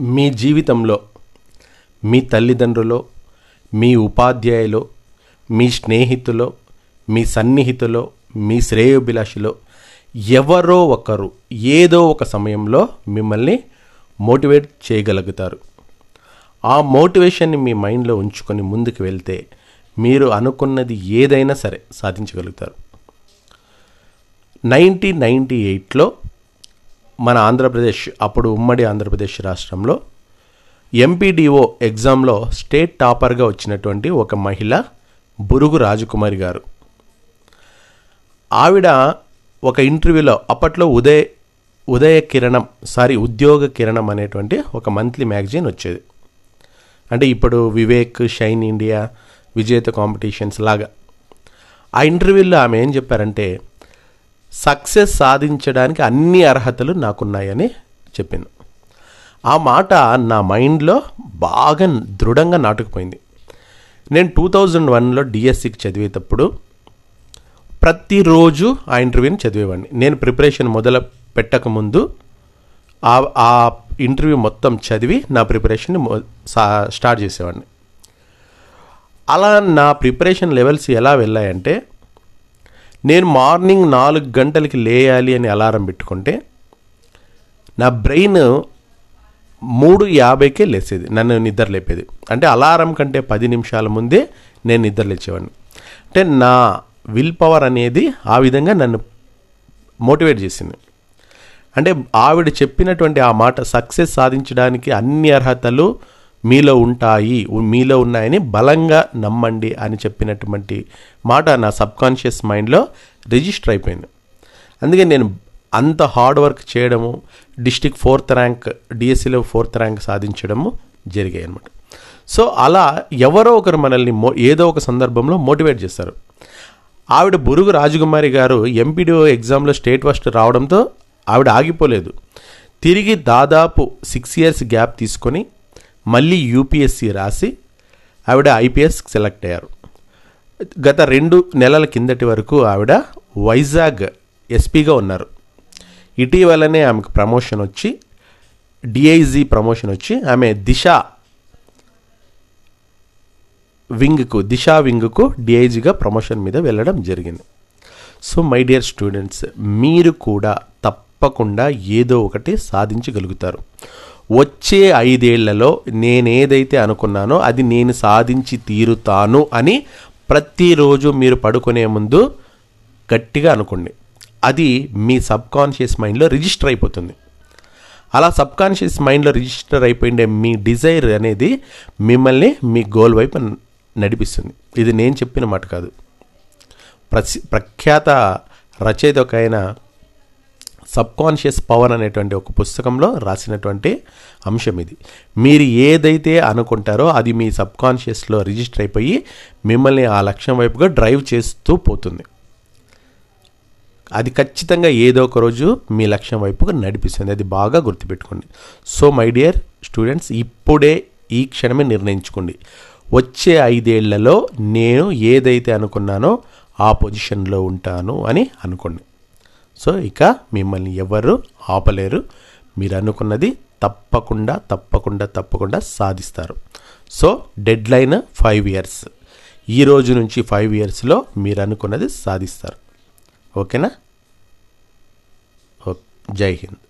మీ జీవితంలో మీ తల్లిదండ్రులు మీ ఉపాధ్యాయులో మీ స్నేహితులో మీ సన్నిహితులో మీ శ్రేయోభిలాషిలో ఎవరో ఒకరు ఏదో ఒక సమయంలో మిమ్మల్ని మోటివేట్ చేయగలుగుతారు. ఆ మోటివేషన్ని మీ మైండ్లో ఉంచుకొని ముందుకు వెళ్తే మీరు అనుకున్నది ఏదైనా సరే సాధించగలుగుతారు. నైన్టీన్ నైంటీ ఎయిట్లో మన ఆంధ్రప్రదేశ్ అప్పుడు ఉమ్మడి ఆంధ్రప్రదేశ్ రాష్ట్రంలో ఎంపీడీఓ ఎగ్జామ్లో స్టేట్ టాపర్గా వచ్చినటువంటి ఒక మహిళ బురుగు రాజకుమారి గారు. ఆవిడ ఒక ఇంటర్వ్యూలో అప్పట్లో ఉదయ్ ఉదయ కిరణం సారీ ఉద్యోగ కిరణం అనేటువంటి ఒక మంత్లీ మ్యాగజైన్ వచ్చేది. అంటే ఇప్పుడు వివేక్ షైన్ ఇండియా విజేత కాంపిటీషన్స్ లాగా. ఆ ఇంటర్వ్యూలో ఆమె ఏం చెప్పారంటే సక్సెస్ సాధించడానికి అన్ని అర్హతలు నాకున్నాయని చెప్పింది ఆ మాట నా మైండ్లో బాగా దృఢంగా నాటుకుపోయింది. నేను టూ థౌజండ్ వన్లో డిఎస్సికి చదివేటప్పుడు ప్రతిరోజు ఆ ఇంటర్వ్యూని చదివేవాడిని. నేను ప్రిపరేషన్ మొదలు పెట్టకముందు ఆ ఆ ఇంటర్వ్యూ మొత్తం చదివి నా ప్రిపరేషన్ని స్టార్ట్ చేసేవాడిని. అలా నా ప్రిపరేషన్ లెవెల్స్ ఎలా వెళ్ళాయంటే నేను మార్నింగ్ నాలుగు గంటలకి లేయాలి అని అలారం పెట్టుకుంటే నా బ్రెయిన్ మూడు యాభైకే లేసేది నన్ను నిద్ర లేపేది. అంటే అలారం కంటే పది నిమిషాల ముందే నేను నిద్ర లేచేవాడిని. అంటే నా విల్ పవర్ అనేది ఆ విధంగా నన్ను మోటివేట్ చేసింది. అంటే ఆవిడ చెప్పినటువంటి ఆ మాట సక్సెస్ సాధించడానికి అన్ని అర్హతలు మీలో ఉంటాయి మీలో ఉన్నాయని బలంగా నమ్మండి అని చెప్పినటువంటి మాట నా సబ్కాన్షియస్ మైండ్లో రిజిస్టర్ అయిపోయింది. అందుకే నేను అంత హార్డ్ వర్క్ చేయడము డిస్టిక్ ఫోర్త్ ర్యాంక్ డిఎస్సిలో ఫోర్త్ ర్యాంక్ సాధించడము జరిగాయి అనమాట సో అలా ఎవరో ఒకరు మనల్ని మో ఏదో ఒక సందర్భంలో మోటివేట్ చేస్తారు. ఆవిడ బురుగు రాజకుమారి గారు ఎంపీడీఓ ఎగ్జామ్లో స్టేట్ ఫస్ట్ రావడంతో ఆవిడ ఆగిపోలేదు. తిరిగి దాదాపు సిక్స్ ఇయర్స్ గ్యాప్ తీసుకొని మళ్ళీ యూపీఎస్సీ రాసి ఆవిడ ఐపీఎస్ సెలెక్ట్ అయ్యారు. గత రెండు నెలల కిందటి వరకు ఆవిడ వైజాగ్ ఎస్పీగా ఉన్నారు. ఇటీవలనే ఆమెకు ప్రమోషన్ వచ్చి డిఐజీ ప్రమోషన్ వచ్చి ఆమె దిశ వింగ్కు దిశా వింగ్కు డిఐజీగా ప్రమోషన్ మీద వెళ్ళడం జరిగింది. సో మై డియర్ స్టూడెంట్స్ మీరు కూడా తప్పకుండా ఏదో ఒకటి సాధించగలుగుతారు. వచ్చే ఐదేళ్ళలో నేనేదైతే అనుకున్నానో అది నేను సాధించి తీరుతాను అని ప్రతిరోజు మీరు పడుకునే ముందు గట్టిగా అనుకోండి. అది మీ సబ్కాన్షియస్ మైండ్లో రిజిస్టర్ అయిపోతుంది. అలా సబ్కాన్షియస్ మైండ్లో రిజిస్టర్ అయిపోయిండే మీ డిజైర్ అనేది మిమ్మల్ని మీ గోల్ వైపు నడిపిస్తుంది. ఇది నేను చెప్పిన మాట కాదు. ప్రసి ప్రఖ్యాత రచయిత ఒక సబ్కాన్షియస్ పవర్ అనేటువంటి ఒక పుస్తకంలో రాసినటువంటి అంశం ఇది. మీరు ఏదైతే అనుకుంటారో అది మీ సబ్కాన్షియస్లో రిజిస్టర్ అయిపోయి మిమ్మల్ని ఆ లక్ష్యం వైపుగా డ్రైవ్ చేస్తూ పోతుంది. అది ఖచ్చితంగా ఏదో ఒక రోజు మీ లక్ష్యం వైపుగా నడిపిస్తుంది. అది బాగా గుర్తుపెట్టుకోండి. సో మై డియర్ స్టూడెంట్స్ ఇప్పుడే ఈ క్షణమే నిర్ణయించుకోండి. వచ్చే ఐదేళ్ళలో నేను ఏదైతే అనుకున్నానో ఆ పొజిషన్లో ఉంటాను అని అనుకోండి. సో ఇక మిమ్మల్ని ఎవరు ఆపలేరు. మీరు అనుకున్నది తప్పకుండా తప్పకుండా తప్పకుండా సాధిస్తారు. So deadline five years. ఈ రోజు నుంచి ఫైవ్ ఇయర్స్లో మీరు అనుకున్నది సాధిస్తారు. ఓకేనా? ఓ- జై హింద్.